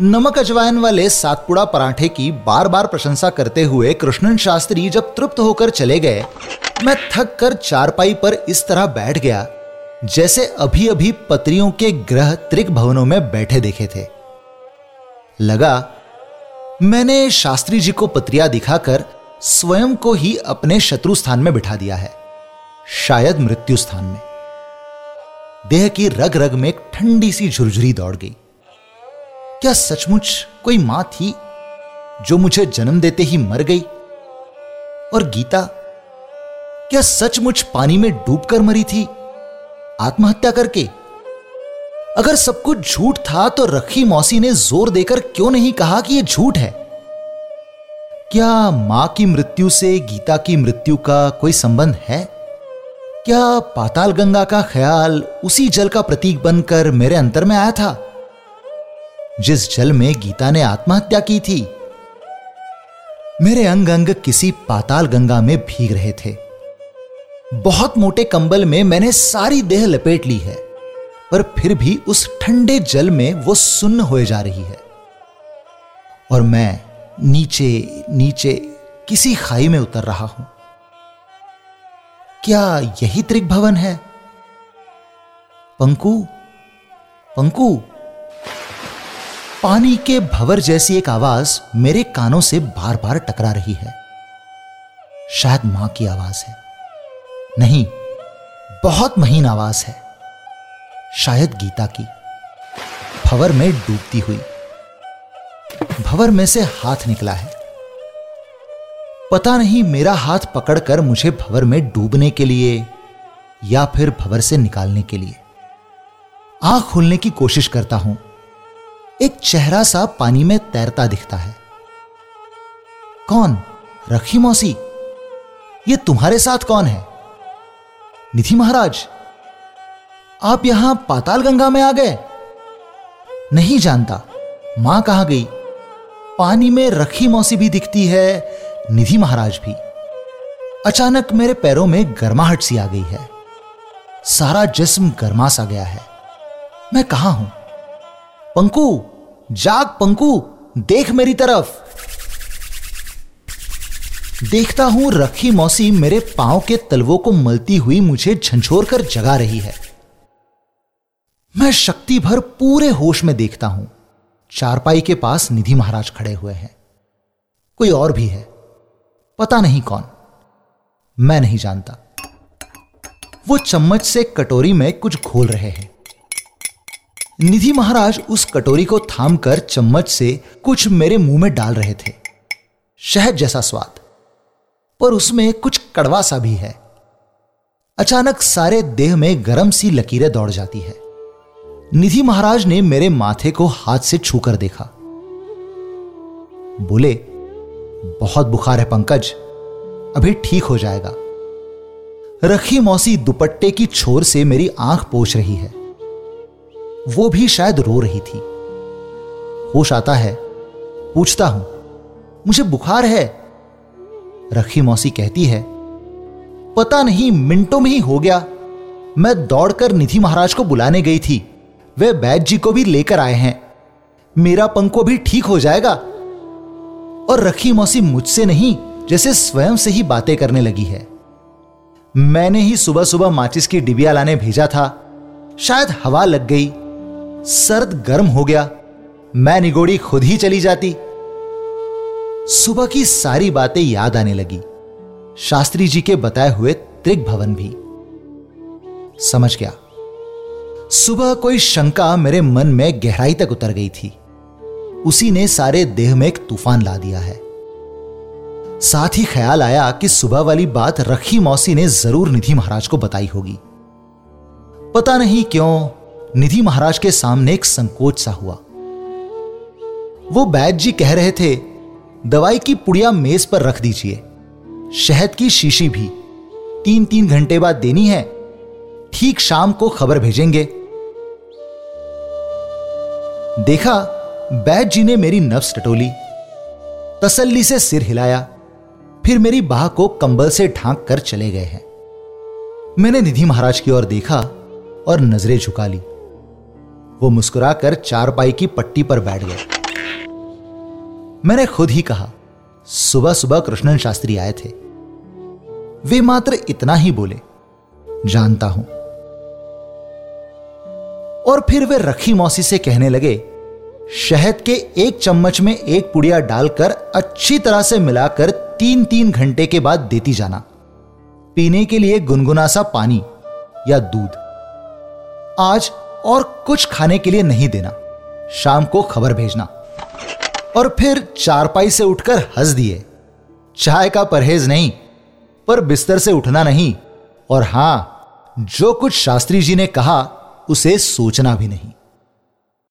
नमक अजवाइन वाले सातपुड़ा पराठे की बार बार प्रशंसा करते हुए कृष्णन शास्त्री जब तृप्त होकर चले गए, मैं थक कर चारपाई पर इस तरह बैठ गया, जैसे अभी अभी पत्रियों के ग्रह त्रिक भवनों में बैठे देखे थे। लगा, मैंने शास्त्री जी को पत्रिया दिखाकर स्वयं को ही अपने शत्रु स्थान में बिठा दिया है, शायद मृत्यु स्थान में। देह की रग रग में एक ठंडी सी झुरझुरी दौड़ गई। क्या सचमुच कोई माँ थी जो मुझे जन्म देते ही मर गई? और गीता, क्या सचमुच पानी में डूबकर मरी थी, आत्महत्या करके? अगर सब कुछ झूठ था तो रखी मौसी ने ज़ोर देकर क्यों नहीं कहा कि यह झूठ है? क्या माँ की मृत्यु से गीता की मृत्यु का कोई संबंध है? क्या पाताल गंगा का ख्याल उसी जल का प्रतीक बनकर मेरे अंतर में आया था? जिस जल में गीता ने आत्महत्या की थी। मेरे अंग अंग किसी पाताल गंगा में भीग रहे थे। बहुत मोटे कंबल में मैंने सारी देह लपेट ली है, पर फिर भी उस ठंडे जल में वो सुन्न हो जा रही है। और मैं नीचे नीचे किसी खाई में उतर रहा हूँ। क्या यही त्रिक भवन है? पंकु पंकु। पानी के भवर जैसी एक आवाज़ मेरे कानों से बार बार टकरा रही है। शायद माँ की आवाज़ है। नहीं, बहुत महीन आवाज़ है। शायद गीता की। भवर में डूबती हुई। भवर में से हाथ निकला है। पता नहीं मेरा हाथ पकड़कर मुझे भवर में डूबने के लिए या फिर भवर से निकालने के लिए। आँख खोलने की कोशिश करता हूँ। एक चेहरा सा पानी में तैरता दिखता है। कौन? रखी मौसी। ये तुम्हारे साथ कौन है? निधि महाराज, आप यहाँ पाताल गंगा में आ गए? नहीं जानता। माँ कहाँ गई? पानी में रखी मौसी भी दिखती है, निधि महाराज भी। अचानक मेरे पैरों में गर्माहट सी आ गई है। सारा जिस्म गर्मा सा गया है। मैं कहा हूँ? पंकु जाग पंकु, देख मेरी तरफ़। देखता हूँ रखी मौसी मेरे पाँव के तलवों को मलती हुई मुझे झंझोर कर जगा रही है। मैं शक्ति भर पूरे होश में देखता हूँ। चारपाई के पास निधि महाराज खड़े हुए हैं। कोई और भी है? पता नहीं कौन। मैं नहीं जानता। वो चम्मच से कटोरी में कुछ घोल रहे हैं। निधि महाराज उस कटोरी को थामकर चम्मच से कुछ मेरे मुँह में डाल रहे थे। शहद जैसा स्वाद। पर उसमें कुछ कड़वा सा भी है। अचानक सारे देह में गरम सी लकीरें दौड़ जाती है। निधि महाराज ने मेरे माथे को हाथ से छूकर देखा। बोले, बहुत बुखार है पंकज, अभी ठीक हो जाएगा। रखी मौसी दुपट्टे की छोर से मेरी आँख पोछ रही है। वो भी शायद रो रही थी। होश आता है। पूछता हूँ, मुझे बुखार है? रखी मौसी कहती है, पता नहीं, मिनटों में ही हो गया। मैं दौड़कर निधि महाराज को बुलाने गई थी। वे बैद जी को भी लेकर आए हैं। मेरा पंखो भी ठीक हो जाएगा? और रखी मौसी मुझसे नहीं, जैसे स्वयं से ही बातें करने लगी है। मैंने ही सुबह सुबह माचिस की डिबिया लाने भेजा था। शायद हवा लग गई। सर्द गर्म हो गया। मैं निगोड़ी खुद ही चली जाती। सुबह की सारी बातें याद आने लगी। शास्त्री जी के बताए हुए त्रिक भवन भी। समझ गया। सुबह कोई शंका मेरे मन में गहराई तक उतर गई थी। उसी ने सारे देह में एक तूफ़ान ला दिया है। साथ ही ख्याल आया कि सुबह वाली बात रखी मौसी ने ज़रूर निधि महाराज को बताई होगी। पता नहीं क्यों निधि महाराज के सामने एक संकोच सा हुआ। वो बैद जी कह रहे थे, दवाई की पुड़िया मेज पर रख दीजिए। शहद की शीशी भी। तीन तीन घंटे बाद देनी है। ठीक शाम को खबर भेजेंगे। देखा, बैद जी ने मेरी नफ्स टटोली। तसल्ली से सिर हिलाया। फिर मेरी बाह को कंबल से ढांक कर चले गए हैं। मैंने निधि महाराज की ओर देखा और नज़रें झुका ली। वो मुस्कुराकर चारपाई की पट्टी पर बैठ गए। मैंने खुद ही कहा, सुबह सुबह कृष्णन शास्त्री आए थे। वे मात्र इतना ही बोले, जानता हूँ। और फिर वे रखी मौसी से कहने लगे, शहद के एक चम्मच में एक पुड़िया डालकर अच्छी तरह से मिलाकर तीन तीन घंटे के बाद देती जाना। पीने के लिए गुनगुना सा पानी या दूध। आज और कुछ खाने के लिए नहीं देना। शाम को खबर भेजना। और फिर चारपाई से उठकर हंस दिए। चाय का परहेज नहीं, पर बिस्तर से उठना नहीं। और हाँ, जो कुछ शास्त्री जी ने कहा, उसे सोचना भी नहीं।